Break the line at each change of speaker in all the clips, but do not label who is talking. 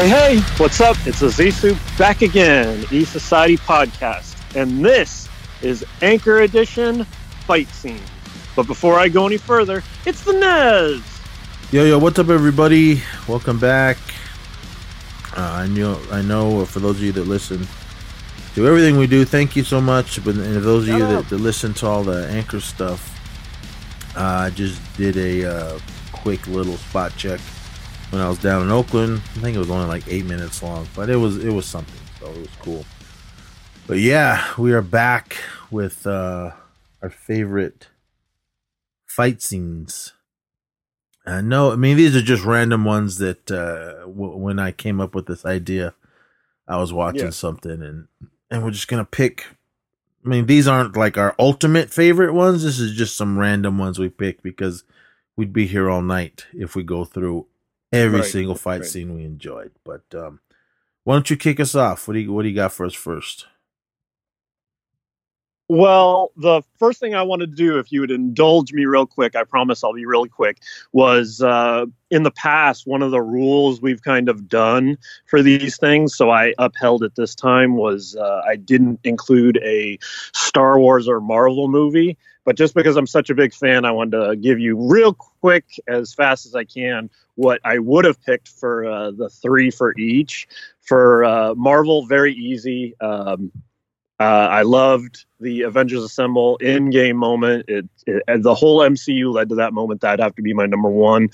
Hey, hey, what's up? It's Azisu back again, E Society Podcast, and this is Anchor Edition Fight Scene. But before I go any further, it's the Nez.
Yo, yo, what's up, everybody? Welcome back. Uh, I know, I know. For those of you that listen to everything we do, thank you so much. But and those of you that, that listen to all the anchor stuff, uh, I just did a uh, quick little spot check when I was down in Oakland. I think it was only like eight minutes long, but it was it was something. So it was cool. But yeah, we are back with uh, our favorite fight scenes. Uh, no, I mean these are just random ones that uh, w- when I came up with this idea, I was watching
Yeah.
something and and we're just gonna pick. I mean these aren't like our ultimate favorite ones. This is just some random ones we picked because we'd be here all night if we go through every
Right,
single fight
right.
scene we enjoyed. But um, why don't you kick us off? What do you What do you got for us first?
Well, the first thing I wanted to do, if you would indulge me real quick, I promise I'll be really quick, was uh, in the past, one of the rules we've kind of done for these things, so I upheld it this time, was uh, I didn't include a Star Wars or Marvel movie. But just because I'm such a big fan, I wanted to give you real quick, as fast as I can, what I would have picked for uh, the three for each. For uh, Marvel, very easy. Um, uh, I loved the Avengers Assemble in-game moment. It, it the whole MCU led to that moment. That'd have to be my number one.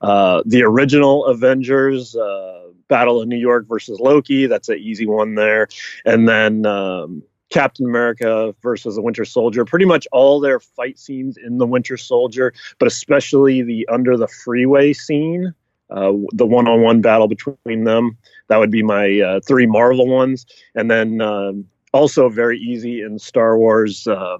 Uh, the original Avengers uh, Battle of New York versus Loki. That's an easy one there. And then um, Captain America versus the Winter Soldier. Pretty much all their fight scenes in the Winter Soldier, but especially the under the freeway scene. Uh, the one-on-one battle between them. That would be my uh, three Marvel ones, and then um, also very easy in Star Wars. Uh,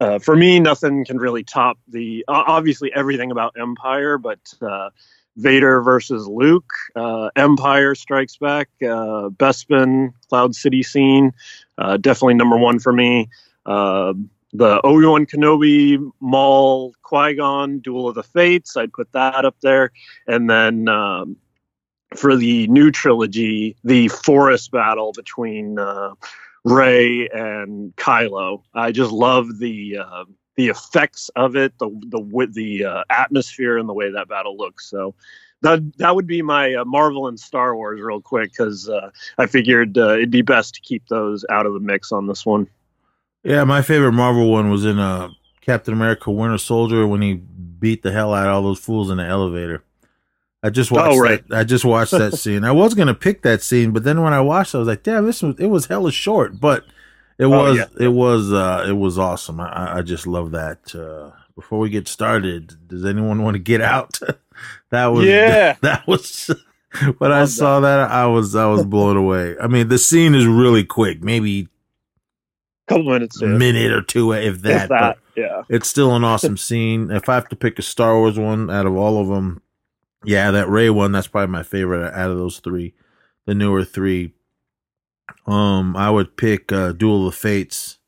uh, for me, nothing can really top the obviously everything about Empire, but uh, Vader versus Luke, uh, Empire Strikes Back, uh, Bespin, Cloud City scene, uh, definitely number one for me. Uh, the Obi Wan Kenobi, Maul, Qui Gon, Duel of the Fates, I'd put that up there, and then. Um, for the new trilogy, the forest battle between uh, Rey and Kylo. I just love the uh, the effects of it, the the with the uh, atmosphere and the way that battle looks. So that that would be my uh, Marvel and Star Wars real quick because uh, I figured uh, it'd be best to keep those out of the mix on this one.
Yeah, my favorite Marvel one was in uh, Captain America: Winter Soldier when he beat the hell out of all those fools in the elevator. I just watched
Oh, right.
that. I just watched that scene. I was gonna pick that scene, but then when I watched, it, I was like, "Damn, this was it was hella short." But it
Oh,
was
yeah.
it was uh, it was awesome. I- I, just love that. Uh, before we get started, does anyone want to get out? that was
Yeah.
That was when I saw that. I was I was blown away. I mean, the scene is really quick, maybe a
couple minutes,
a
yeah.
minute or two, if that.
If that, yeah.
it's still an awesome scene. If I have to pick a Star Wars one out of all of them, yeah, that Rey one, that's probably my favorite out of those three, the newer three. Um, I would pick uh, Duel of the Fates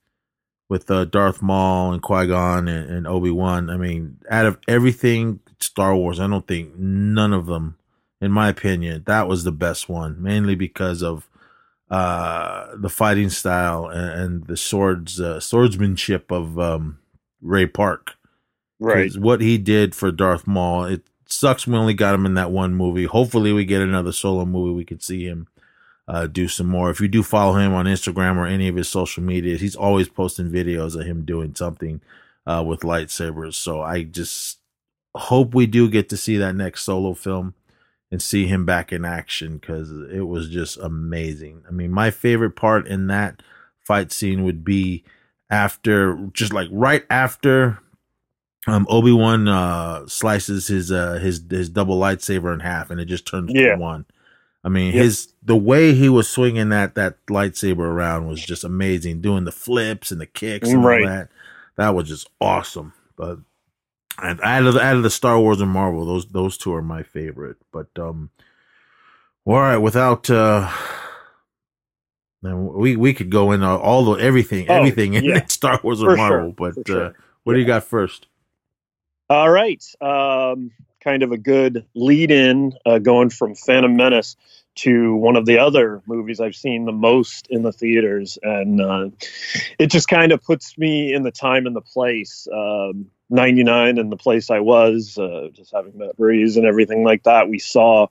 with uh, Darth Maul and Qui Gon and, and Obi Wan. I mean, out of everything Star Wars, I don't think none of them, in my opinion, that was the best one. Mainly because of uh, the fighting style and, and the swords, uh, swordsmanship of um, Ray Park.
Right.
What he did for Darth Maul, it sucks we only got him in that one movie. Hopefully, we get another solo movie. We could see him uh, do some more. If you do follow him on Instagram or any of his social medias, he's always posting videos of him doing something uh, with lightsabers. So I just hope we do get to see that next solo film and see him back in action because it was just amazing. I mean, my favorite part in that fight scene would be after, just like right after um Obi Wan uh slices his uh his his double lightsaber in half and it just turns
Yeah.
to one. I mean
Yep.
his the way he was swinging that that lightsaber around was just amazing. Doing the flips and the kicks and
Right.
all that, that was just awesome. But out of the, out of the Star Wars and Marvel, those those two are my favorite. But um, all right, without uh, we we could go in all the everything
Oh,
everyththing in
yeah.
Star Wars or Marvel.
sure,
But
for
uh,
sure.
what do you got first?
All right. Um, kind of a good lead in uh, going from Phantom Menace to one of the other movies I've seen the most in the theaters. And uh, it just kind of puts me in the time and the place. Um, 99 and the place I was, uh, just having Breeze and everything like that. We saw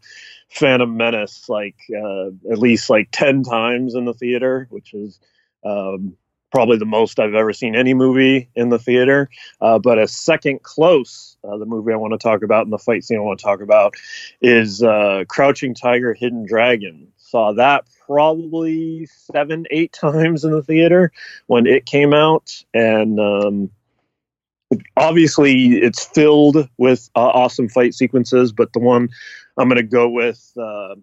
Phantom Menace like uh, at least like 10 times in the theater, which is um, probably the most I've ever seen any movie in the theater. Uh, but a second close, uh, the movie I want to talk about and the fight scene I want to talk about is uh, Crouching Tiger, Hidden Dragon. Saw that probably seven, eight times in the theater when it came out, and um, obviously it's filled with uh, awesome fight sequences. But the one I'm going to go with uh,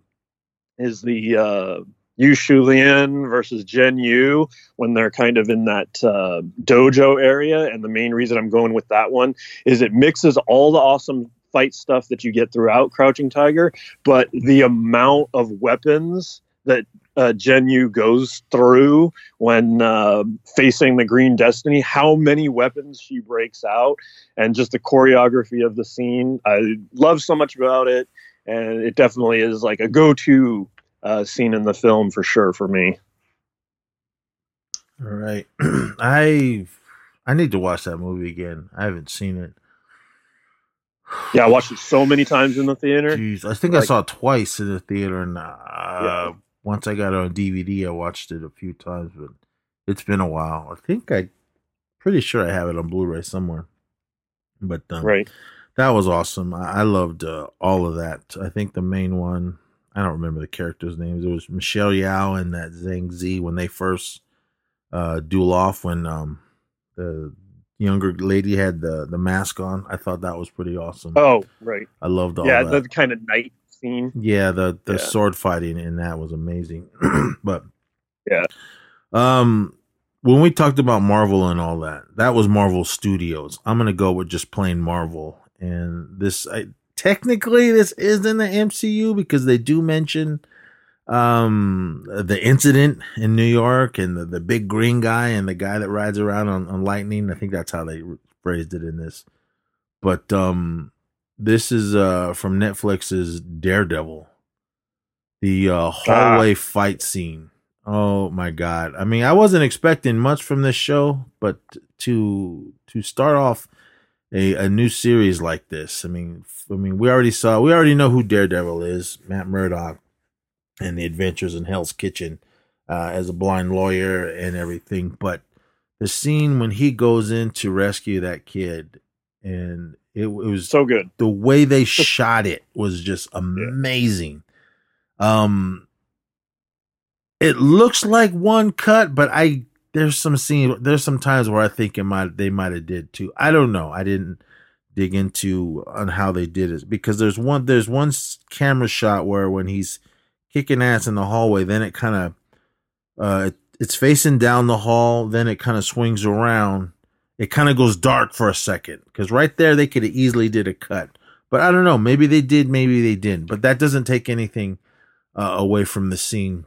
is the uh, Yu Shu Lien versus Jen Yu when they're kind of in that uh, dojo area. And the main reason I'm going with that one is it mixes all the awesome fight stuff that you get throughout Crouching Tiger, but the amount of weapons that uh, Jen Yu goes through when uh, facing the Green Destiny, how many weapons she breaks out, and just the choreography of the scene. I love so much about it, and it definitely is like a go to uh, scene in the film for sure for me.
All right, I I need to watch that movie again. I haven't seen it.
Yeah, I watched it so many times in the theater.
Jeez, I think like, I saw it twice in the theater, and uh, yeah. once I got it on DVD, I watched it a few times. But it's been a while. I think I, pretty sure I have it on Blu-ray somewhere. But um,
right,
that was awesome. I, I loved uh, all of that. I think the main one I don't remember the characters' names. It was Michelle Yeoh and that Zhang Zi when they first uh, duel off when um, the younger lady had the the mask on. I thought that was pretty awesome.
Oh, right.
I loved all
yeah,
that.
the kind of night scene.
Yeah, the the yeah. sword fighting in that was amazing. but
yeah,
um, when we talked about Marvel and all that, that was Marvel Studios. I'm gonna go with just plain Marvel. And this, I, technically this is in the MCU because they do mention um the incident in New York and the, the big green guy and the guy that rides around on, on lightning. I think that's how they phrased it in this. But um this is uh from Netflix's Daredevil. The uh hallway ah. fight scene. Oh my god. I mean, I wasn't expecting much from this show, but to to start off a, a new series like this. I mean, I mean, we already saw, we already know who Daredevil is, Matt Murdock, and the Adventures in Hell's Kitchen uh, as a blind lawyer and everything. But the scene when he goes in to rescue that kid, and it, it was
so good.
The way they shot it was just amazing. Um, it looks like one cut, but I there's some scene there's some times where I think it might they might have did too. I don't know. I didn't dig into on how they did it because there's one there's one camera shot where when he's kicking ass in the hallway, then it kind of uh it's facing down the hall, then it kind of swings around. It kind of goes dark for a second because right there they could have easily did a cut, but I don't know. Maybe they did, maybe they didn't. But that doesn't take anything uh, away from the scene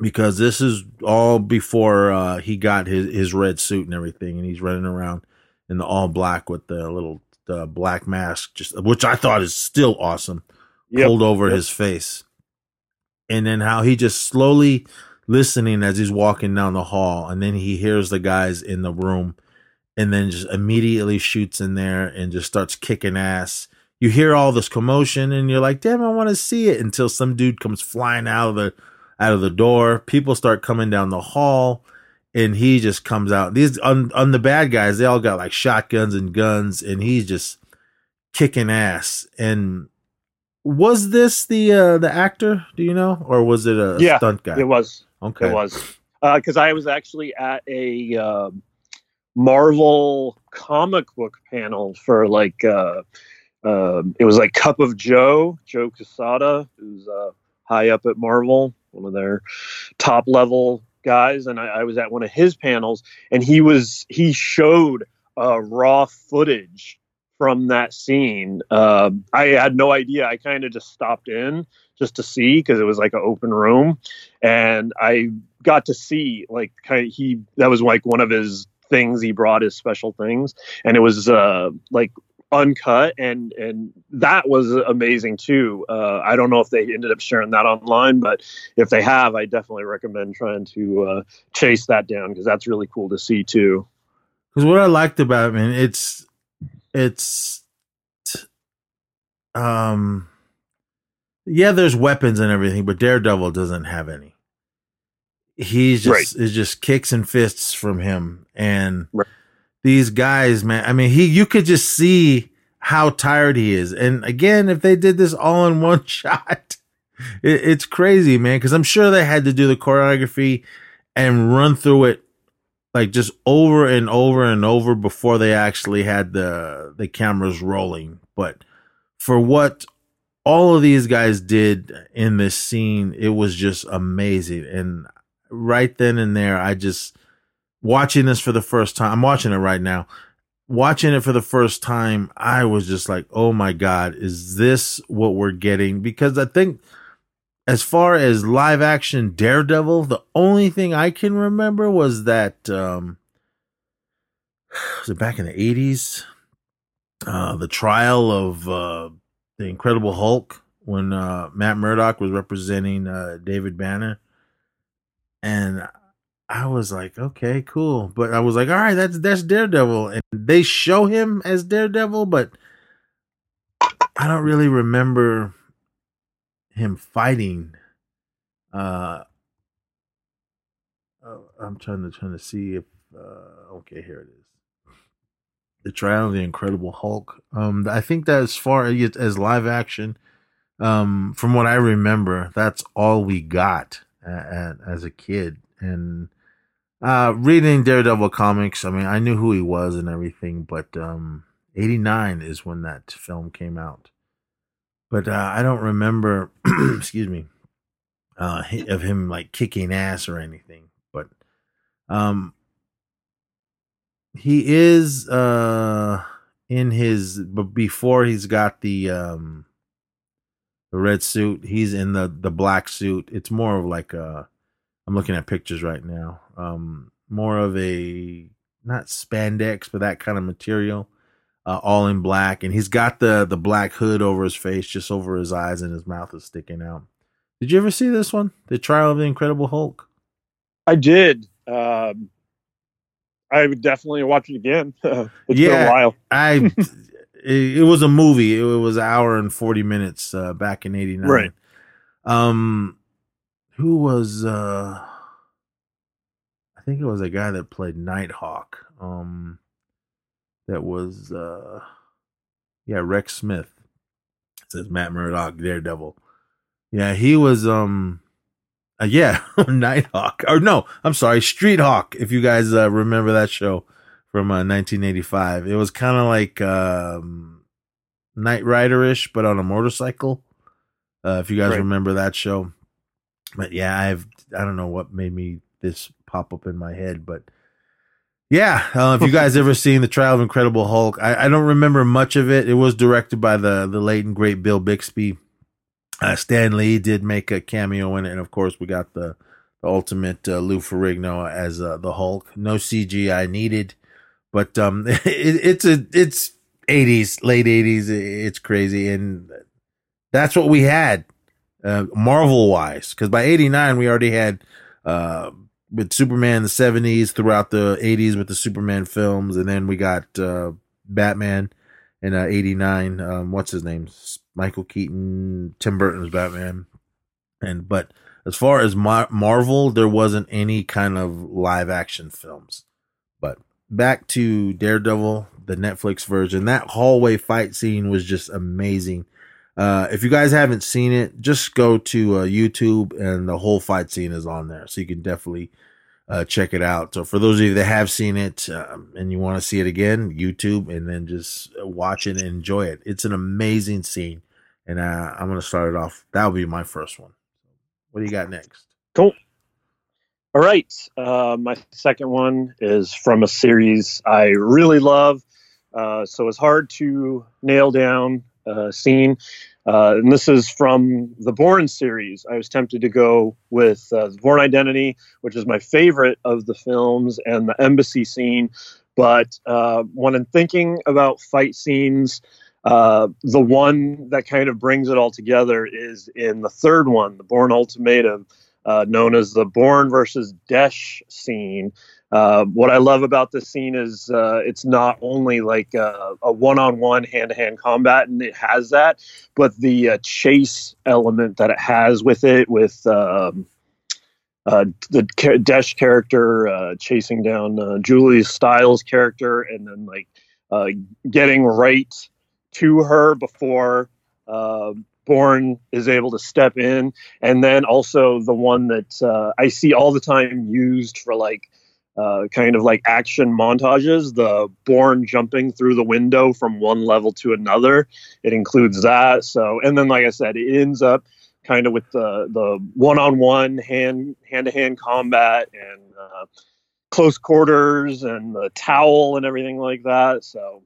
because this is all before uh, he got his, his red suit and everything, and he's running around in the all black with the little the black mask, just which I thought is still awesome, yep. pulled over yep. his face, and then how he just slowly listening as he's walking down the hall, and then he hears the guys in the room, and then just immediately shoots in there and just starts kicking ass. You hear all this commotion, and you're like, "Damn, I want to see it!" Until some dude comes flying out of the out of the door. People start coming down the hall, and he just comes out. These on, on the bad guys, they all got like shotguns and guns, and he's just kicking ass. And was this the uh, the actor? Do you know, or was it a
yeah,
stunt guy?
It was.
Okay,
it was because uh, I was actually at a uh, Marvel comic book panel for like uh, uh, it was like Cup of Joe, Joe Quesada, who's uh, high up at Marvel, one of their top level guys, and I, I was at one of his panels, and he was he showed uh, raw footage from that scene. Uh, I had no idea. I kind of just stopped in just to see because it was like an open room, and I got to see like kind of he that was like one of his things he brought his special things, and it was uh, like uncut and and that was amazing too. Uh, i don't know if they ended up sharing that online but if they have i definitely recommend trying to uh, chase that down because that's really cool to see too.
Because what i liked about it man it's it's um yeah there's weapons and everything but daredevil doesn't have any. He's just right. just kicks and fists from him and right these guys, man. I mean, he you could just see how tired he is. And again, if they did this all in one shot, it, it's crazy, man. Because I'm sure they had to do the choreography and run through it like just over and over and over before they actually had the the cameras rolling. But for what all of these guys did in this scene, it was just amazing. And right then and there, I just watching this for the first time. I'm watching it right now. Watching it for the first time, I was just like, "Oh my god, is this what we're getting?" Because I think as far as live action Daredevil, the only thing I can remember was that um was it back in the 80s? Uh the trial of uh the Incredible Hulk when uh Matt Murdock was representing uh David Banner. And I was like, okay, cool. But I was like, all right, that's that's Daredevil. And they show him as Daredevil, but I don't really remember him fighting. Uh, uh I'm trying to trying to see if uh, okay, here it is. The Trial of the Incredible Hulk. Um, I think that as far as, as live action, um, from what I remember, that's all we got as a kid, and uh, reading Daredevil comics, I mean, I knew who he was and everything, but um, 89 is when that film came out. But uh, I don't remember, excuse me, uh, of him like kicking ass or anything. But um, he is uh, in his, but before he's got the um, the red suit, he's in the the black suit. It's more of like a I'm looking at pictures right now. Um, more of a not spandex, but that kind of material, uh, all in black, and he's got the the black hood over his face, just over his eyes, and his mouth is sticking out. Did you ever see this one, The Trial of the Incredible Hulk?
I did. Um, I would definitely watch it again. it's
yeah, been a while. I it, it, was a movie. It was an hour and forty minutes uh, back in '89. Right. Um, who was uh think it was a guy that played Nighthawk. Um that was uh yeah, Rex Smith. It says Matt Murdock, Daredevil. Yeah, he was um uh, yeah, Nighthawk. Or no, I'm sorry, Street Hawk, if you guys uh, remember that show from uh, 1985. It was kind of like um Knight Rider-ish but on a motorcycle. Uh, if you guys right. remember that show but yeah, I've I don't know what made me this pop up in my head, but yeah, uh, if you guys ever seen the Trial of Incredible Hulk, I, I, don't remember much of it. It was directed by the the late and great Bill Bixby. Uh, Stan Lee did make a cameo in it, and of course, we got the, the ultimate uh, Lou Ferrigno as uh, the Hulk. No CGI needed, but um, it, it's a it's eighties, late eighties. It's crazy, and that's what we had uh, Marvel wise, because by '89 we already had uh, with Superman in the '70s, throughout the '80s with the Superman films, and then we got uh, Batman in '89. Uh, um, what's his name? Michael Keaton, Tim Burton's Batman, and but as far as Mar- Marvel, there wasn't any kind of live action films. But back to Daredevil, the Netflix version, that hallway fight scene was just amazing uh, if you guys haven't seen it, just go to uh, YouTube and the whole fight scene is on there. So you can definitely uh, check it out. So for those of you that have seen it um, and you want to see it again, YouTube and then just watch it and enjoy it. It's an amazing scene. And uh, I'm going to start it off. That'll be my first one. What do you got next?
Cool. All right. Uh, my second one is from a series I really love. Uh, so it's hard to nail down uh, scene. Uh, and this is from the Bourne series. I was tempted to go with uh, the Bourne Identity, which is my favorite of the films, and the embassy scene. But uh, when I'm thinking about fight scenes, uh, the one that kind of brings it all together is in the third one, the Bourne Ultimatum, uh, known as the Bourne versus Desh scene. Uh, what I love about this scene is uh, it's not only like a, one-on-one hand-to-hand combat, and it has that, but the uh, chase element that it has with it, with um, uh, the Desh character uh, chasing down Julie Stiles' character, and then like getting right to her before Bourne is able to step in, and then also the one that I see all the time used for like uh, kind of like action montages, the Bourne jumping through the window from one level to another. It includes that. So, and then, like I said, it ends up kind of with the the one on one hand hand to hand combat and uh, close quarters and the towel and everything like that. So,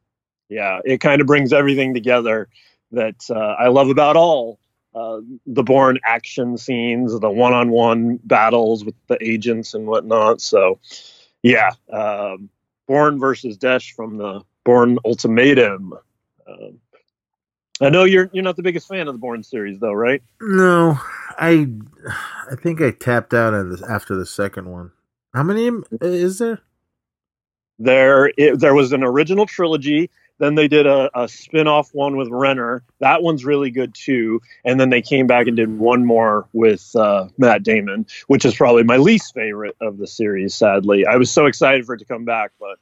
yeah, it kind of brings everything together that uh, I love about all uh, the Bourne action scenes, the one on one battles with the agents and whatnot. So, yeah, um, Bourne versus Desh from the Bourne Ultimatum. Um, I know you're you're not the biggest fan of the Bourne series, though, right?
No, I I think I tapped out this after the second one. How many is there?
There, it, there was an original trilogy then they did a, a spin off one with Renner. That one's really good too. And then they came back and did one more with uh, Matt Damon, which is probably my least favorite of the series, sadly. I was so excited for it to come back, but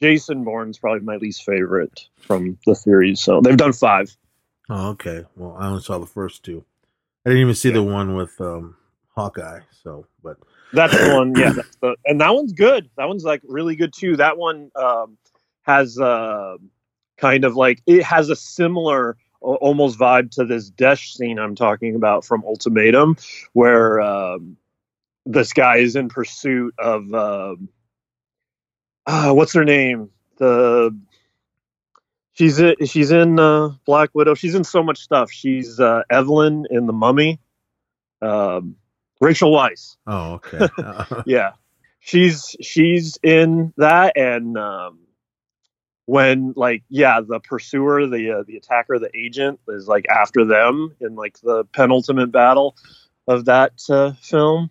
Jason Bourne's probably my least favorite from the series. So they've done five.
Oh, okay. Well, I only saw the first two. I didn't even see yeah. the one with um, Hawkeye. So, but
that's the one. Yeah, the, and that one's good. That one's like really good too. That one um, has uh, kind of like it has a similar almost vibe to this Desh scene I'm talking about from Ultimatum, where um, this guy is in pursuit of uh, uh, what's her name? The she's in, she's in uh, Black Widow. She's in so much stuff. She's uh, Evelyn in The Mummy. Um, Rachel Weisz.
Oh, okay.
yeah, she's she's in that, and um, when like yeah the pursuer the uh, the attacker the agent is like after them in like the penultimate battle of that uh, film.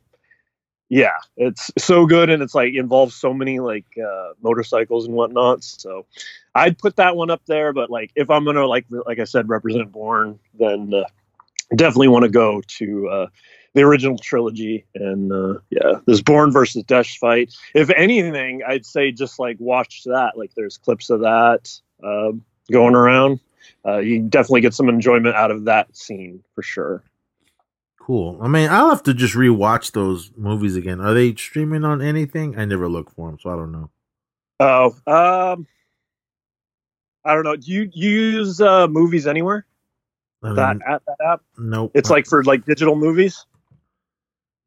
Yeah it's so good and it's like involves so many like uh, motorcycles and whatnot so i'd put that one up there but like if i'm gonna like like i said represent Bourne then uh, definitely want to go to uh, the original trilogy. And uh, yeah, this Bourne versus Desh fight. If anything, I'd say just like watch that. Like there's clips of that uh, going around. Uh, you definitely get some enjoyment out of that scene for sure.
Cool. I mean, I'll have to just rewatch those movies again. Are they streaming on anything? I never look for them, so I don't know.
Oh, um, I don't know. Do you, you use uh, movies anywhere? I mean, that, app, that app?
Nope.
It's like for like digital movies.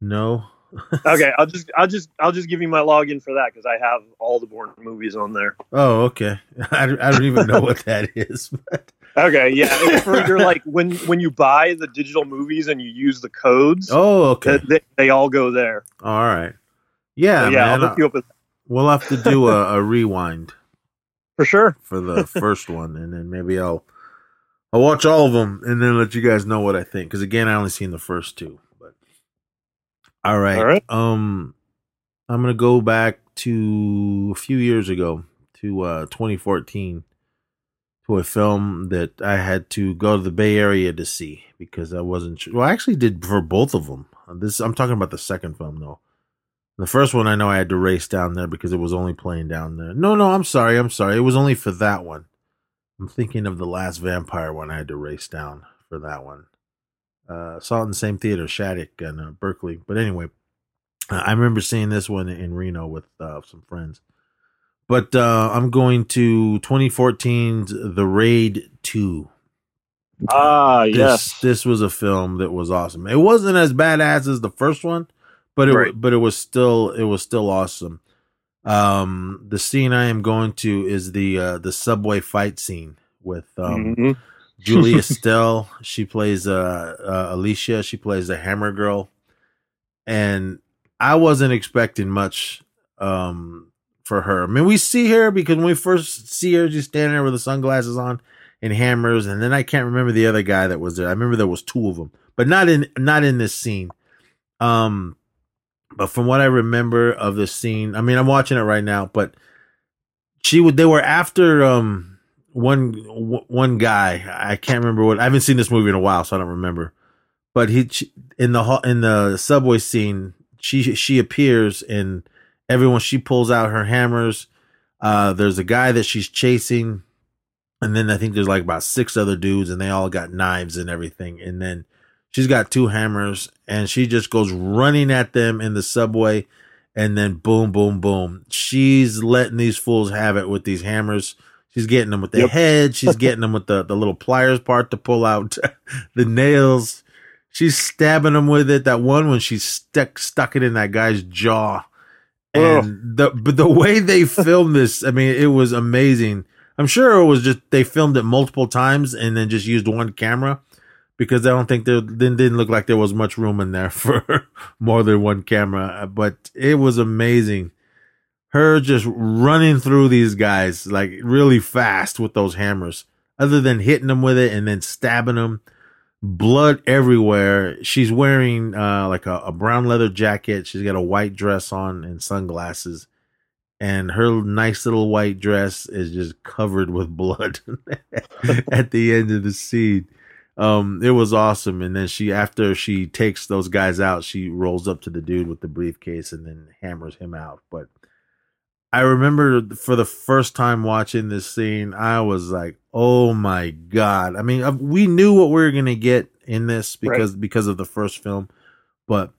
No.
okay, I'll just I'll just I'll just give you my login for that because I have all the Bourne movies on there.
Oh, okay. I, I don't even know what that is. But.
Okay, yeah, for your like when when you buy the digital movies and you use the codes.
Oh, okay.
They, they all go there.
All right. Yeah,
so, yeah. Man, I'll hook uh, you up with.
We'll have to do a, a rewind
for sure
for the first one, and then maybe I'll I'll watch all of them and then let you guys know what I think. Because again, I only seen the first two. All right.
All right.
Um, I'm gonna go back to a few years ago to uh 2014 to a film that I had to go to the Bay Area to see because I wasn't sure. Well, I actually did for both of them. This I'm talking about the second film though. The first one I know I had to race down there because it was only playing down there. No, no, I'm sorry, I'm sorry. It was only for that one. I'm thinking of the last vampire one I had to race down for that one. Uh, saw it in the same theater, Shattuck and uh, Berkeley. But anyway, I remember seeing this one in Reno with uh, some friends. But uh, I'm going to 2014's The Raid 2.
Ah,
this,
yes.
This was a film that was awesome. It wasn't as badass as the first one, but it right. but it was still it was still awesome. Um, the scene I am going to is the uh, the subway fight scene with um, mm-hmm. Julia Stell. She plays uh, uh, Alicia. She plays the Hammer Girl, and I wasn't expecting much um, for her. I mean, we see her because when we first see her, she's standing there with the sunglasses on and hammers, and then I can't remember the other guy that was there. I remember there was two of them, but not in not in this scene. Um, but from what I remember of the scene, I mean, I'm watching it right now, but she would they were after um one one guy. I can't remember what. I haven't seen this movie in a while, so I don't remember. But he in the in the subway scene, she she appears and everyone she pulls out her hammers. Uh, there's a guy that she's chasing, and then I think there's like about six other dudes, and they all got knives and everything. And then she's got two hammers, and she just goes running at them in the subway, and then boom, boom, boom. She's letting these fools have it with these hammers. She's getting them with the yep. head. She's getting them with the, the little pliers part to pull out the nails. She's stabbing them with it. That one when she stuck stuck it in that guy's jaw. And the but the way they filmed this, I mean, it was amazing. I'm sure it was just they filmed it multiple times and then just used one camera because I don't think there didn't, didn't look like there was much room in there for more than one camera. But it was amazing. Her just running through these guys like really fast with those hammers, other than hitting them with it and then stabbing them. Blood everywhere. She's wearing uh, like a, a brown leather jacket. She's got a white dress on and sunglasses and her nice little white dress is just covered with blood at the end of the scene um, it was awesome. And then she, after she takes those guys out, she rolls up to the dude with the briefcase and then hammers him out. But I remember for the first time watching this scene, I was like, "Oh my god!" I mean, uh, we knew what we were gonna get in this because right. because of the first film, but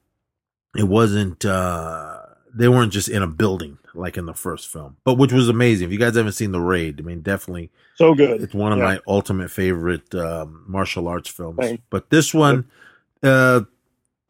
it wasn't. uh They weren't just in a building like in the first film, but which was amazing. If you guys haven't seen The Raid, I mean, definitely
so good.
It's one of yeah. my ultimate favorite um, martial arts films. Same. But this one, uh,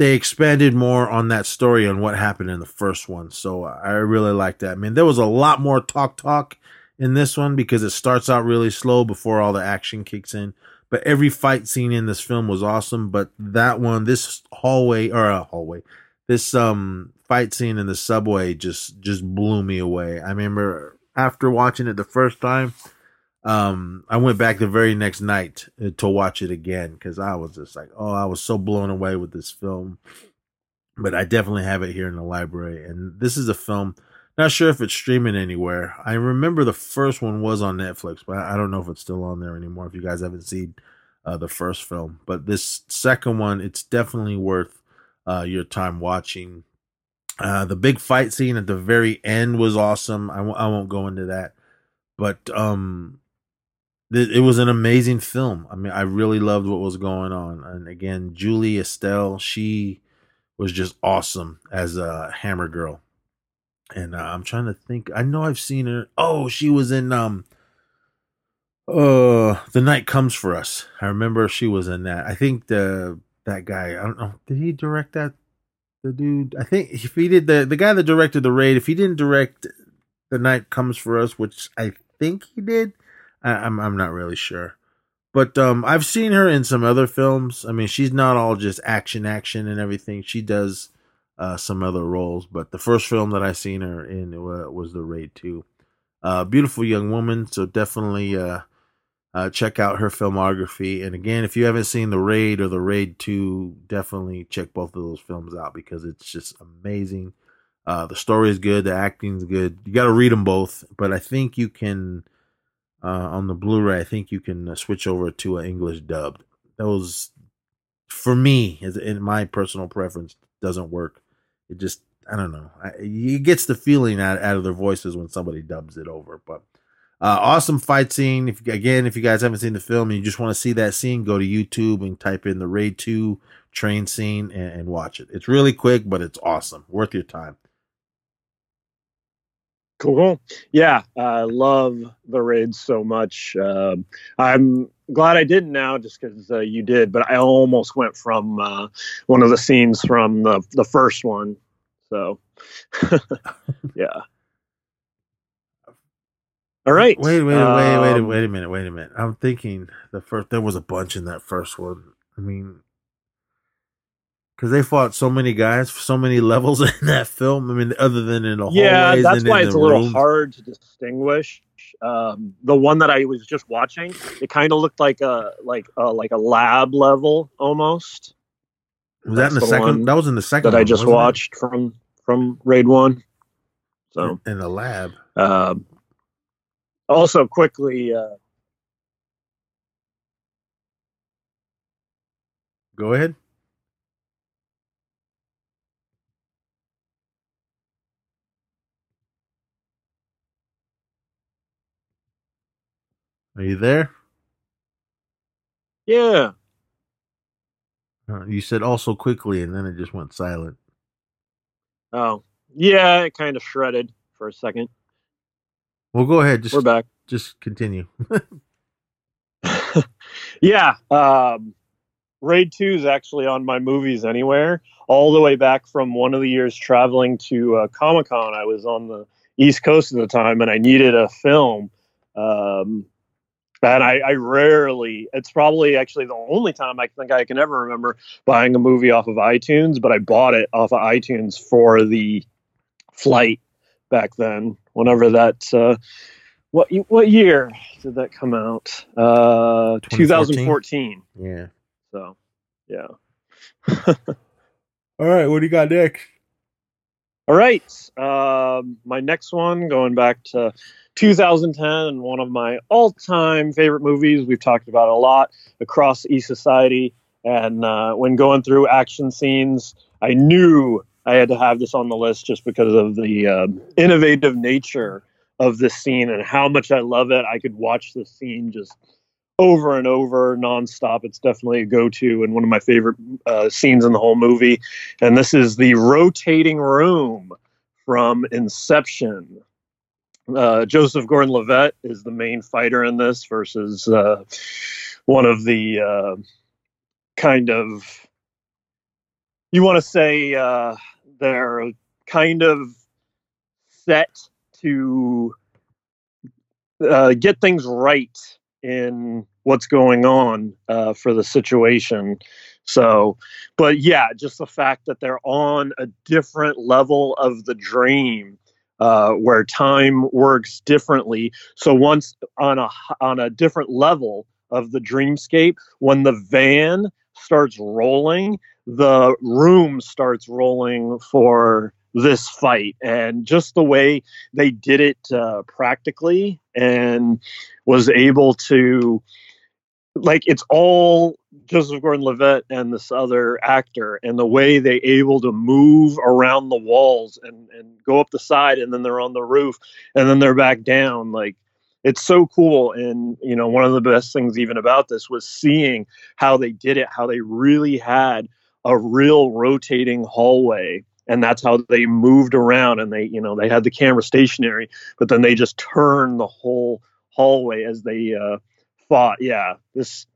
they expanded more on that story and what happened in the first one, so I really like that. I mean, there was a lot more talk talk in this one because it starts out really slow before all the action kicks in. But every fight scene in this film was awesome. But that one, this hallway or a uh, hallway, this um fight scene in the subway just just blew me away. I remember after watching it the first time, um, I went back the very next night uh, to watch it again because I was just like, oh, I was so blown away with this film. But I definitely have it here in the library, and this is a film. Not sure if it's streaming anywhere. I remember the first one was on Netflix, but I don't know if it's still on there anymore. If you guys haven't seen uh, the first film, but this second one, it's definitely worth uh, your time watching. Uh, the big fight scene at the very end was awesome. I w- I won't go into that, but um, it was an amazing film. I mean, I really loved what was going on. And again, Julie Estelle, she was just awesome as a Hammer Girl. And uh, I'm trying to think. I know I've seen her. Oh, she was in um, uh, The Night Comes for Us. I remember she was in that. I think the that guy. I don't know. Did he direct that? the dude. I think if he did the the guy that directed the raid, if he didn't direct the night comes for us, which I think he did, I, I'm I'm not really sure. But um, I've seen her in some other films. I mean, she's not all just action, action, and everything. She does uh, some other roles. But the first film that I seen her in was the Raid Two. Uh, beautiful young woman. So definitely uh, uh, check out her filmography. And again, if you haven't seen The Raid or The Raid 2, definitely check both of those films out because it's just amazing. Uh, the story is good, the acting is good. You got to read them both, but I think you can uh, on the Blu-ray. I think you can uh, switch over to an English dubbed. Those, for me, in my personal preference, doesn't work. It just I don't know. It gets the feeling out, out of their voices when somebody dubs it over, but uh, awesome fight scene. If again, if you guys haven't seen the film and you just want to see that scene, go to YouTube and type in the Raid Two train scene and, and watch it. It's really quick, but it's awesome. Worth your time.
Cool. Yeah, I love the raid so much. Uh, I'm glad I didn't now, just because uh, you did. But I almost went from uh, one of the scenes from the the first one. So, yeah. All right.
Wait, wait, um, wait, wait, wait a minute, wait a minute. I'm thinking the first there was a bunch in that first one. I mean, because they fought so many guys, so many levels in that film. I mean, other than in the
yeah,
hallways
that's why it's a little
rooms.
hard to distinguish. Um, the one that I was just watching, it kind of looked like a like a, like a lab level almost
Was that in the
the
second? That was in the second
that I just
wasn't it?
watched from from Raid One. So
in the lab.
um, also quickly, uh,
Go ahead. Are you there?
yeah,
Uh, you said also quickly, and then it just went silent.
oh yeah, it kind of shredded for a second.
Well, go ahead. Just
We're back.
just continue.
yeah, um, Raid Two is actually on my movies anywhere. All the way back from one of the years traveling to uh, Comic Con, I was on the East Coast at the time, and I needed a film. Um, and I, I rarely, it's probably actually the only time I think I can ever remember buying a movie off of iTunes, but I bought it off of iTunes for the flight back then, whenever that, uh, what, what year did that come out? Uh, 2014.
yeah.
So, yeah.
All right. What do you got next?
All right. Um, my next one, going back to 2010, and one of my all time favorite movies. We've talked about a lot across E Society. And uh, when going through action scenes, I knew I had to have this on the list just because of the uh, innovative nature of this scene and how much I love it. I could watch this scene just over and over nonstop. It's definitely a go to and one of my favorite uh, scenes in the whole movie. And this is the rotating room from Inception. Uh, Joseph Gordon Levitt is the main fighter in this versus uh, one of the uh, kind of, you want to say, uh, they're kind of set to uh, get things right in what's going on uh, for the situation. So, but yeah, just the fact that they're on a different level of the dream uh, where time works differently. So once on a on a different level of the dreamscape, when the van starts rolling, the room starts rolling for this fight, and just the way they did it uh, practically and was able to like it's all Joseph Gordon-Levitt and this other actor, and the way they able to move around the walls and and go up the side, and then they're on the roof, and then they're back down. Like it's so cool, and you know one of the best things even about this was seeing how they did it, how they really had a real rotating hallway. And that's how they moved around, and they, you know, they had the camera stationary, but then they just turned the whole hallway as they uh, fought. Yeah, this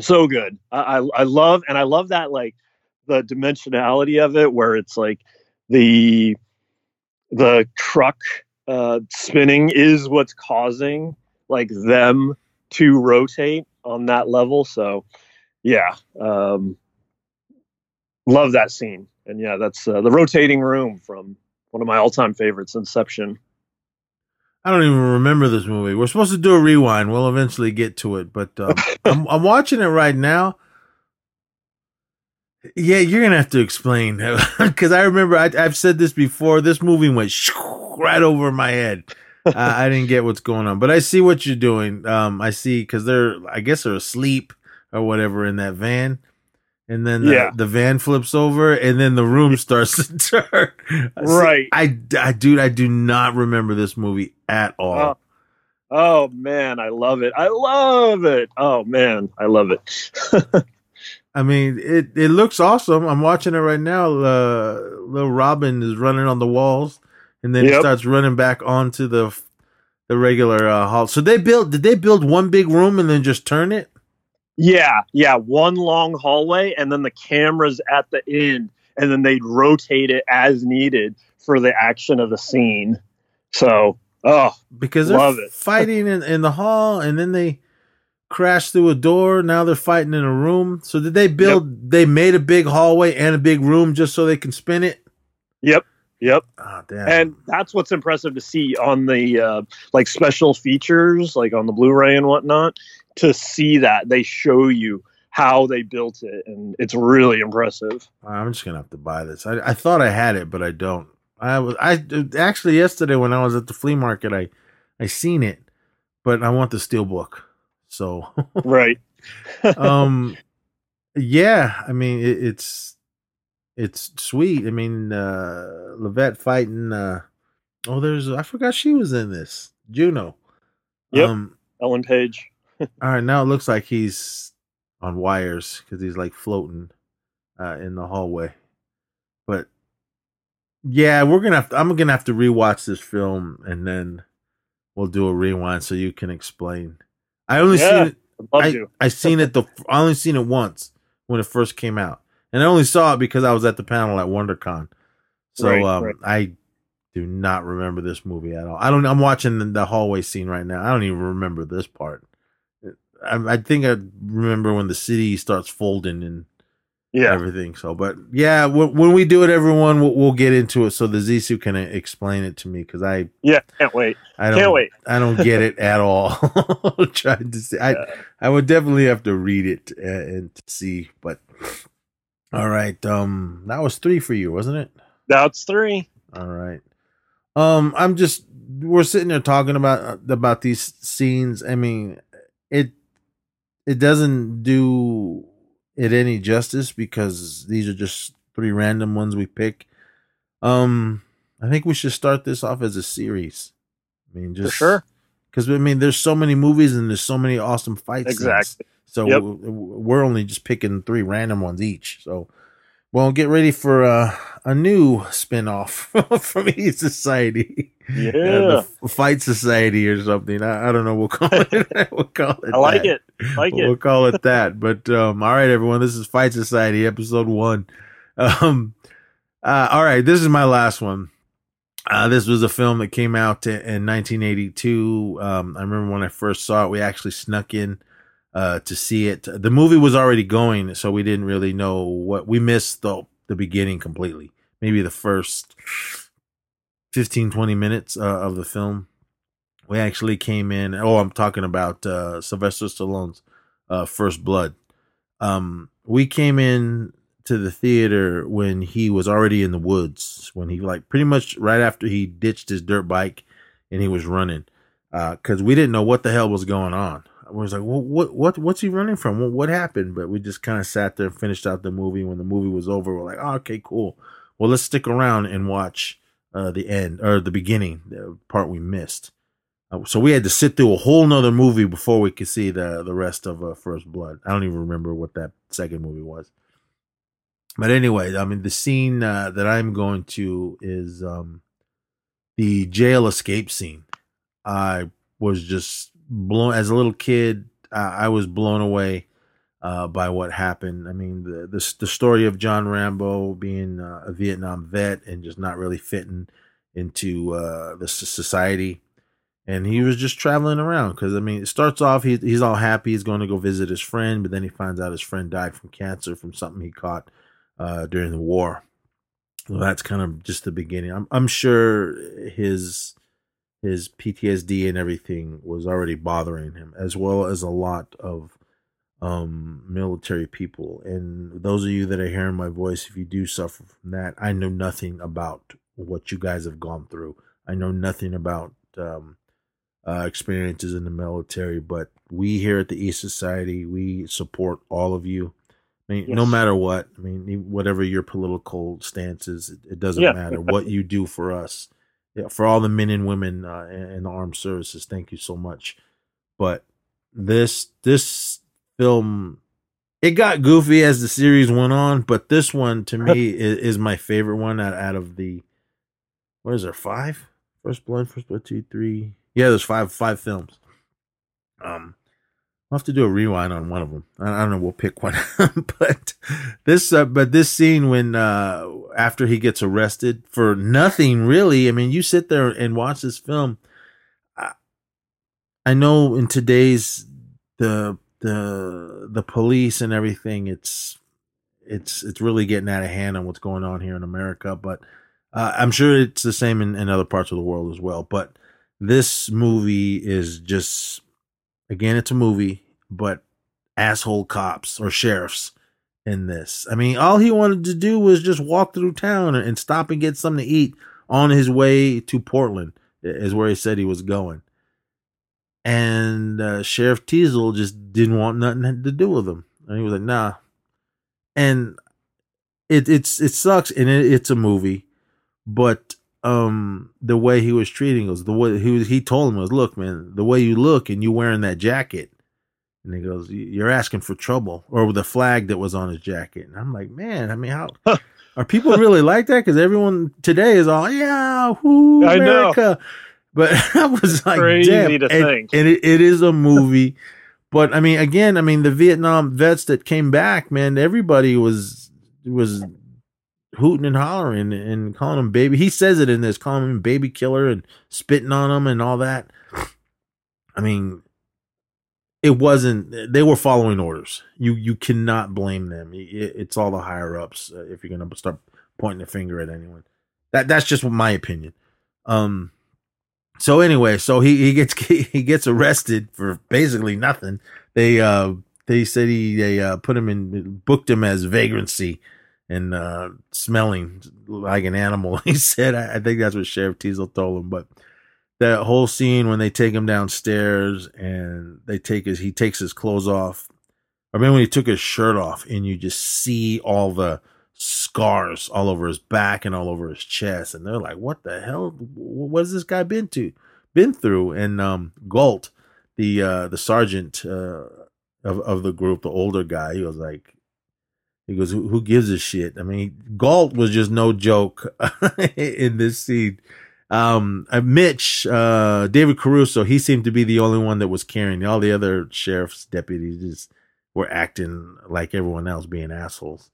so good. I, I I love and I love that like the dimensionality of it, where it's like the the truck uh, spinning is what's causing like them to rotate on that level. So yeah, um, love that scene. And yeah, that's uh, the rotating room from one of my all-time favorites, Inception.
I don't even remember this movie. We're supposed to do a rewind. We'll eventually get to it, but um, I'm, I'm watching it right now. Yeah, you're gonna have to explain because I remember I, I've said this before. This movie went right over my head. uh, I didn't get what's going on, but I see what you're doing. Um, I see because they're, I guess, they're asleep or whatever in that van, and then the,
Yeah.
the van flips over, and then the room starts to turn.
Right.
I, I, dude, I do not remember this movie at all.
Oh. Oh man, I love it. I love it. Oh man, I love it.
I mean, it it looks awesome. I'm watching it right now. Uh, little Robin is running on the walls, and then he starts running back onto the the regular uh, hall. So they built. Did they build one big room and then just turn it?
Yeah, yeah, one long hallway and then the cameras at the end and then they'd rotate it as needed for the action of the scene. So, oh,
Because they're
it.
fighting in, in the hall, and then they crash through a door. Now they're fighting in a room. So did they build? Yep. They made a big hallway and a big room just so they can spin it.
Yep. Yep.
Oh, damn.
And that's what's impressive to see on the uh, like special features, like on the Blu-ray and whatnot. To see that they show you how they built it, and it's really impressive.
I'm just gonna have to buy this. I, I thought I had it, but I don't. I was I actually yesterday when I was at the flea market, I I seen it, but I want the steel book. So
right.
um, yeah. I mean, it, it's it's sweet. I mean, uh Levitt fighting. uh Oh, there's I forgot she was in this. Juno.
Yep. Um, Ellen Page.
All right, now it looks like he's on wires because he's like floating uh, in the hallway. But yeah, we're gonna have to, I'm gonna have to rewatch this film and then we'll do a rewind so you can explain. I only yeah, seen it. I, I seen it the I only seen it once when it first came out, and I only saw it because I was at the panel at WonderCon. So right, um, right. I do not remember this movie at all. I don't. I'm watching the hallway scene right now. I don't even remember this part. I, I think I remember when the city starts folding and
yeah
everything. So, but yeah, when we do it, everyone, we'll, we'll get into it so the Zisu can explain it to me because I
yeah can't wait.
I don't
can't wait.
I don't get it at all. Trying to see, I yeah. I would definitely have to read it and, and see. But all right, um, that was three for you, wasn't it?
That's three.
All right. Um, I'm just we're sitting there talking about about these scenes. I mean, it it doesn't do it any justice because these are just three random ones we pick. Um, I think we should start this off as a series. I mean, just
For sure,
because I mean, there's so many movies and there's so many awesome fights.
Exactly.
Scenes. So yep. we're only just picking three random ones each. So, well, get ready for uh, a new spin-off from E Society.
Yeah.
Uh, Fight Society or something. I, I, don't know. We'll call it. we'll call it.
I like that. it. like
we'll
it.
call it that. But um, all right, everyone. This is Fight Society, episode one. Um, uh, all right, this is my last one. Uh, this was a film that came out in, in 1982. Um, I remember when I first saw it, we actually snuck in uh, to see it. The movie was already going, so we didn't really know what we missed the the beginning completely. Maybe the first 15, 20 minutes uh, of the film. We actually came in. Oh, I'm talking about uh, Sylvester Stallone's uh, First Blood. Um, we came in to the theater when he was already in the woods when he like pretty much right after he ditched his dirt bike and he was running because uh, we didn't know what the hell was going on I was like what what what's he running from what, what happened but we just kind of sat there and finished out the movie when the movie was over we're like oh, okay cool well let's stick around and watch uh, the end or the beginning the part we missed uh, so we had to sit through a whole nother movie before we could see the the rest of uh, first blood i don't even remember what that second movie was but anyway, I mean, the scene uh, that I'm going to is um, the jail escape scene. I was just blown as a little kid. I was blown away uh, by what happened. I mean, the, the, the story of John Rambo being uh, a Vietnam vet and just not really fitting into uh, the society, and he was just traveling around because I mean, it starts off he, he's all happy he's going to go visit his friend, but then he finds out his friend died from cancer from something he caught uh, during the war. Well, that's kind of just the beginning. I'm I'm sure his his PTSD and everything was already bothering him, as well as a lot of um, military people. And those of you that are hearing my voice, if you do suffer from that, I know nothing about what you guys have gone through. I know nothing about um, uh, experiences in the military, but we here at the East Society, we support all of you. I mean, yes. no matter what, I mean, whatever your political stance is, it, it doesn't yeah. matter what you do for us. Yeah, for all the men and women uh, in the armed services, thank you so much. But this this film, it got goofy as the series went on, but this one to me is, is, my favorite one out, out of the. What is there? Five? First Blood, First Blood, two, three. Yeah, there's five five films. Um, I'll have to do a rewind on one of them. I, don't know. We'll pick one. but this, uh, but this scene when uh, after he gets arrested for nothing really. I mean, you sit there and watch this film. I, I know in today's the the the police and everything. It's it's it's really getting out of hand on what's going on here in America, but uh, I'm sure it's the same in, in other parts of the world as well. But this movie is just again, it's a movie, but asshole cops or sheriffs in this. I mean, all he wanted to do was just walk through town and stop and get something to eat on his way to Portland, is where he said he was going. And uh, Sheriff Teasle just didn't want nothing to do with him. And he was like, nah. And it it's it sucks and it, it's a movie, but um the way he was treating us, the way he was he told him was, look, man, the way you look and you wearing that jacket, and he goes, "You're asking for trouble," or the flag that was on his jacket. And I'm like, man, I mean, how are people really like that? Because everyone today is all, yeah, whoo, America. I know. But I was like, crazy Damn. to and, think, and it, it is a movie. but I mean, again, I mean, the Vietnam vets that came back, man, everybody was was hooting and hollering and calling him baby. He says it in this, calling him baby killer and spitting on him and all that. I mean, it wasn't they were following orders you you cannot blame them it's all the higher ups uh, if you're gonna start pointing the finger at anyone that that's just my opinion um so anyway so he he gets he gets arrested for basically nothing they uh they said he they uh put him in booked him as vagrancy and uh smelling like an animal he said I, I think that's what sheriff teasle told him but that whole scene when they take him downstairs and they take his he takes his clothes off. I mean when he took his shirt off and you just see all the scars all over his back and all over his chest. And they're like what the hell? What has this guy been to been through? And um Galt the uh the sergeant uh of of the group the older guy he was like he goes who, who gives a shit? I mean Galt was just no joke in this scene. Um, uh, Mitch, uh, David Caruso, he seemed to be the only one that was caring. All the other sheriff's deputies just were acting like everyone else, being assholes.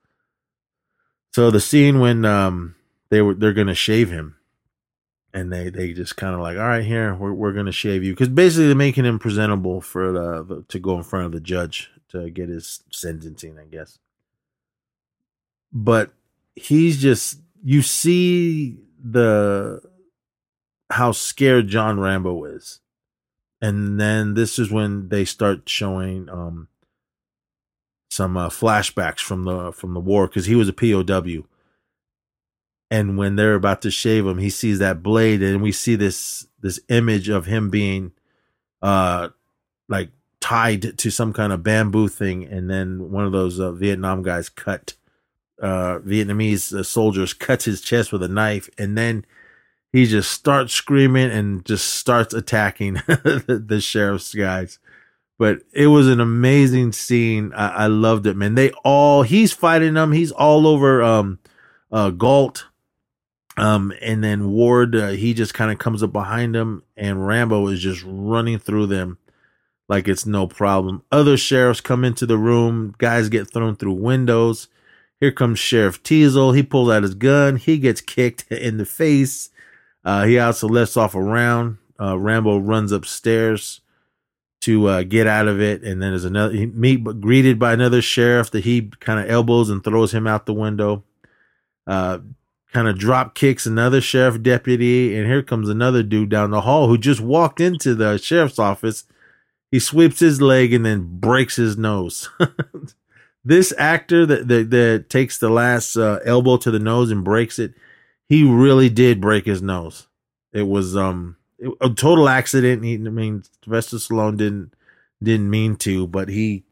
So the scene when um they were they're gonna shave him, and they they just kind of like, all right, here we're we're gonna shave you because basically they're making him presentable for the, the to go in front of the judge to get his sentencing, I guess. But he's just you see the how scared John Rambo is. And then this is when they start showing um, some uh, flashbacks from the from the war because he was a POW. And when they're about to shave him, he sees that blade, and we see this this image of him being, uh, like tied to some kind of bamboo thing, and then one of those uh, Vietnam guys cut, uh, Vietnamese uh, soldiers cuts his chest with a knife, and then he just starts screaming and just starts attacking the, the, sheriff's guys. But it was an amazing scene. I, I, loved it, man. They all he's fighting them. He's all over um uh Galt. Um and then Ward uh, he just kind of comes up behind him and Rambo is just running through them like it's no problem. Other sheriffs come into the room, guys get thrown through windows. Here comes Sheriff Teasle. He pulls out his gun. He gets kicked in the face. Uh, he also lets off a round. Uh, Rambo runs upstairs to uh, get out of it, and then there's another he meet greeted by another sheriff that he kind of elbows and throws him out the window. Uh, kind of drop kicks another sheriff deputy, and here comes another dude down the hall who just walked into the sheriff's office. He sweeps his leg and then breaks his nose. this actor that, that, that takes the last uh, elbow to the nose and breaks it he really did break his nose. It was um a total accident. He, I mean, Sylvester Stallone didn't didn't mean to, but he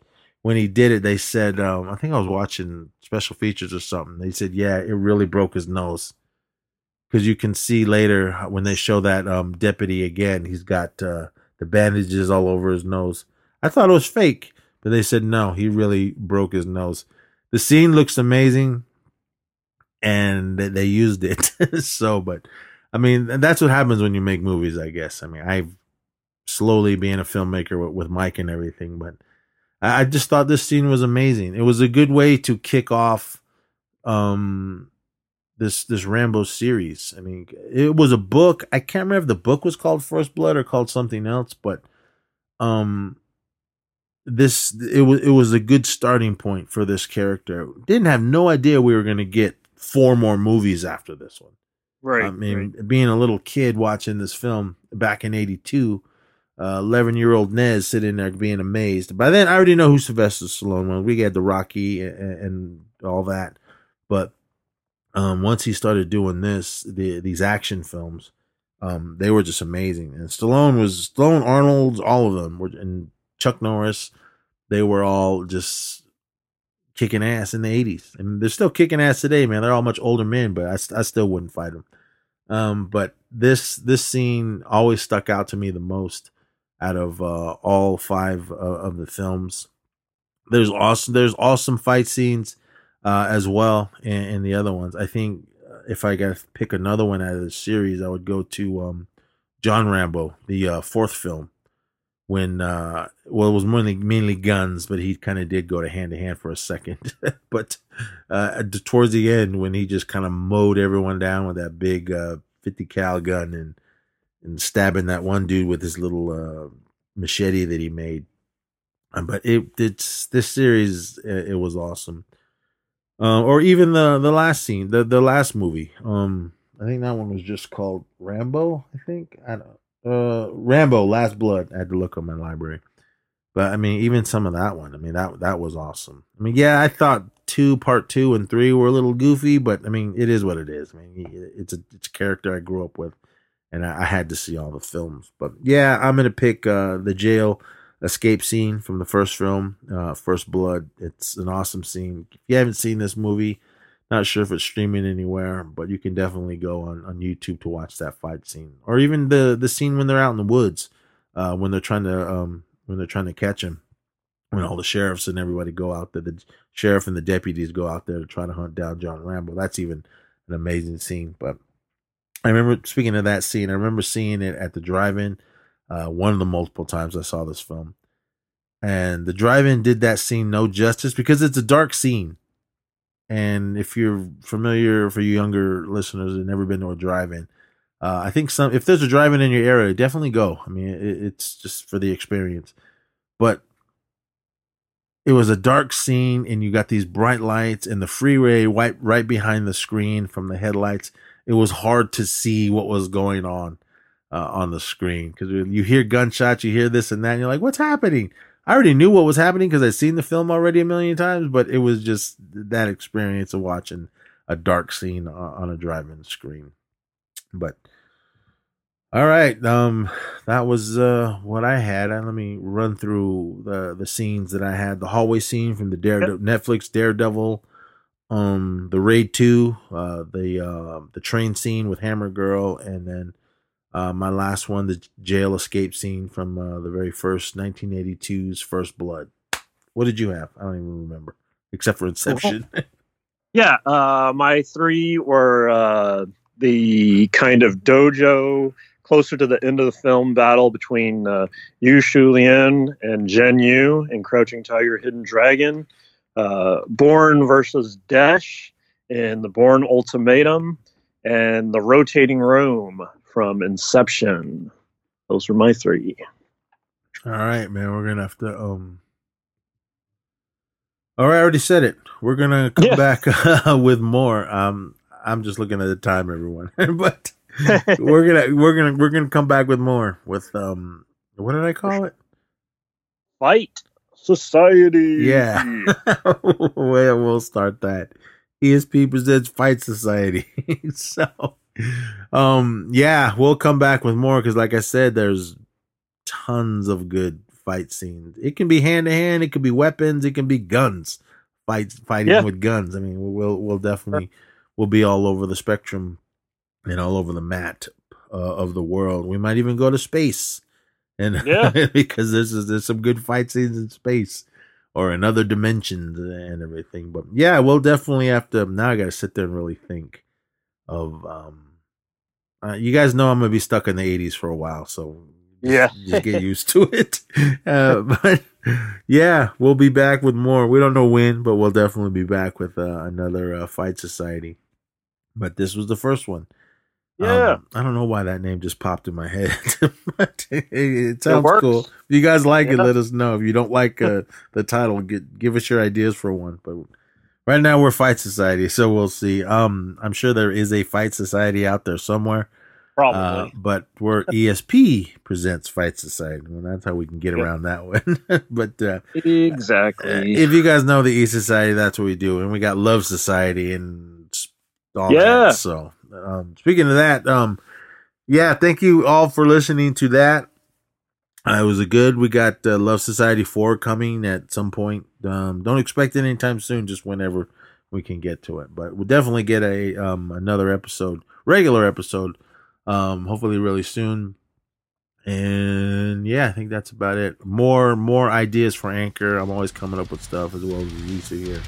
when he did it, they said um, I think I was watching special features or something. They said, yeah, it really broke his nose because you can see later when they show that um, deputy again, he's got uh, the bandages all over his nose. I thought it was fake, but they said no, he really broke his nose. The scene looks amazing and they used it. so, but I mean, that's what happens when you make movies, I guess. I mean, I've slowly being a filmmaker with, with Mike and everything, but I, I just thought this scene was amazing. It was a good way to kick off, um, this, this Rambo series. I mean, it was a book. I can't remember if the book was called First Blood or called something else, but, um, this it was it was a good starting point for this character. Didn't have no idea we were going to get four more movies after this one.
Right.
I mean,
right.
being a little kid watching this film back in '82, eleven uh, year old Nez sitting there being amazed. By then, I already know who Sylvester Stallone was. We had the Rocky and, and all that, but um, once he started doing this, the, these action films, um, they were just amazing. And Stallone was Stallone, Arnold, all of them were, and Chuck Norris, they were all just kicking ass in the 80s. And they're still kicking ass today, man. They're all much older men, but I, I still wouldn't fight them. Um, but this this scene always stuck out to me the most out of uh, all five uh, of the films. There's awesome there's awesome fight scenes uh, as well in, in, the other ones. I think uh, if I got to pick another one out of the series, I would go to um, John Rambo, the uh, fourth film when uh well it was mainly mainly guns but he kind of did go to hand to hand for a second. But uh towards the end when he just kind of mowed everyone down with that big uh 50 cal gun and and stabbing that one dude with his little uh machete that he made. Um, but it it's this series it, it was awesome. Uh, or even the the last scene the the last movie. Um i think that one was just called rambo i think. I don't uh Rambo Last Blood. I had to look up my library. But I mean, even some of that one, I mean that that was awesome. I mean, yeah, I thought two, part two, and three were a little goofy, but I mean, it is what it is. I mean, it's a it's a character I grew up with, and I, I had to see all the films. But yeah, I'm gonna pick uh, the jail escape scene from the first film, uh, First Blood. It's an awesome scene. If you haven't seen this movie, not sure if it's streaming anywhere, but you can definitely go on, on YouTube to watch that fight scene, or even the the scene when they're out in the woods, uh, when they're trying to um, when they're trying to catch him, when all the sheriffs and everybody go out there, the sheriff and the deputies go out there to try to hunt down John Rambo. That's even an amazing scene. But I remember speaking of that scene, I remember seeing it at the drive-in, uh, one of the multiple times I saw this film, and the drive-in did that scene no justice because it's a dark scene and if you're familiar for you younger listeners and never been to a drive-in, uh, I think some if there's a drive-in in your area, definitely go. I mean, it, it's just for the experience. But it was a dark scene, and you got these bright lights and the freeway right right behind the screen from the headlights. It was hard to see what was going on uh, on the screen because you hear gunshots, you hear this and that, and you're like, "What's happening?" I already knew what was happening because I'd seen the film already a million times, but it was just that experience of watching a dark scene on a drive-in screen. But all right, um, that was uh what I had. Uh, let me run through the the scenes that I had. The hallway scene from the Dare Netflix Daredevil, um, the Raid Two, uh, the uh, the train scene with Hammer Girl, and then uh, my last one, the jail escape scene from uh, the very first 1982's First Blood. What did you have? I don't even remember, except for Inception.
yeah, uh, my three were uh, the kind of dojo closer to the end of the film battle between uh, Yu Shu Lien and Jen Yu in Crouching Tiger, Hidden Dragon, uh, Bourne versus Desh in the Bourne Ultimatum, and the Rotating Room from Inception. Those were my three.
All right, man. We're gonna have to. um All right, I already said it. We're gonna come yeah. back uh, with more. Um, I'm just looking at the time, everyone, but we're gonna we're gonna we're gonna come back with more with um what did I call it?
Fight Society.
Yeah, well, we'll start that. ESP presents Fight Society. so um, yeah, we'll come back with more because, like I said, there's tons of good fight scenes. It can be hand to hand, it could be weapons, it can be guns. Fights fighting yeah. with guns. I mean, we'll we'll definitely we'll be all over the spectrum and all over the mat uh, of the world. We might even go to space, and yeah. because there's there's some good fight scenes in space or in other dimensions and everything. But yeah, we'll definitely have to. Now I got to sit there and really think of um uh, you guys know I'm gonna be stuck in the 80s for a while, so
yeah,
just get used to it. Uh, but yeah, we'll be back with more. We don't know when, but we'll definitely be back with uh, another uh, Fight Society. But this was the first one.
Yeah.
Um, I don't know why that name just popped in my head, but it, it sounds it cool. If you guys like yeah. it, let us know. If you don't like uh, the title, get, give us your ideas for one. But right now we're Fight Society, so we'll see. Um, I'm sure there is a Fight Society out there somewhere.
Probably. Uh,
but we're ESP presents Fight Society. Well, that's how we can get yep. around that one. but uh,
exactly,
if you guys know the E Society, that's what we do, and we got Love Society and all
yeah.
that. So um, speaking of that, um, yeah, thank you all for listening to that. Uh, it was a good. We got uh, Love Society four coming at some point. Um, don't expect it anytime soon. Just whenever we can get to it. But we'll definitely get a um, another episode, regular episode, um, hopefully really soon. And yeah, I think that's about it. More more ideas for Anchor. I'm always coming up with stuff as well as Lisa here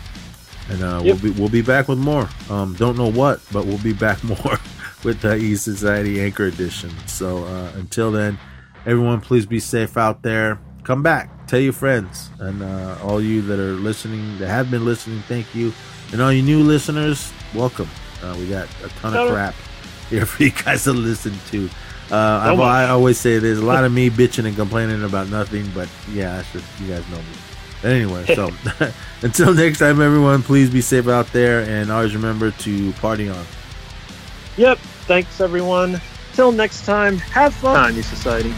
and uh, yep. we'll be we'll be back with more. Um, don't know what, but we'll be back more with the E Society Anchor Edition. So uh, until then, everyone, please be safe out there. Come back, tell your friends, and uh, all you that are listening, that have been listening, thank you, and all you new listeners, welcome. Uh, we got a ton of crap here for you guys to listen to. Uh, I, I always say there's a lot of me bitching and complaining about nothing, but yeah, just, you guys know me. Anyway, so until next time, everyone, please be safe out there and always remember to party on.
Yep. Thanks, everyone. Till next time, have fun, Society.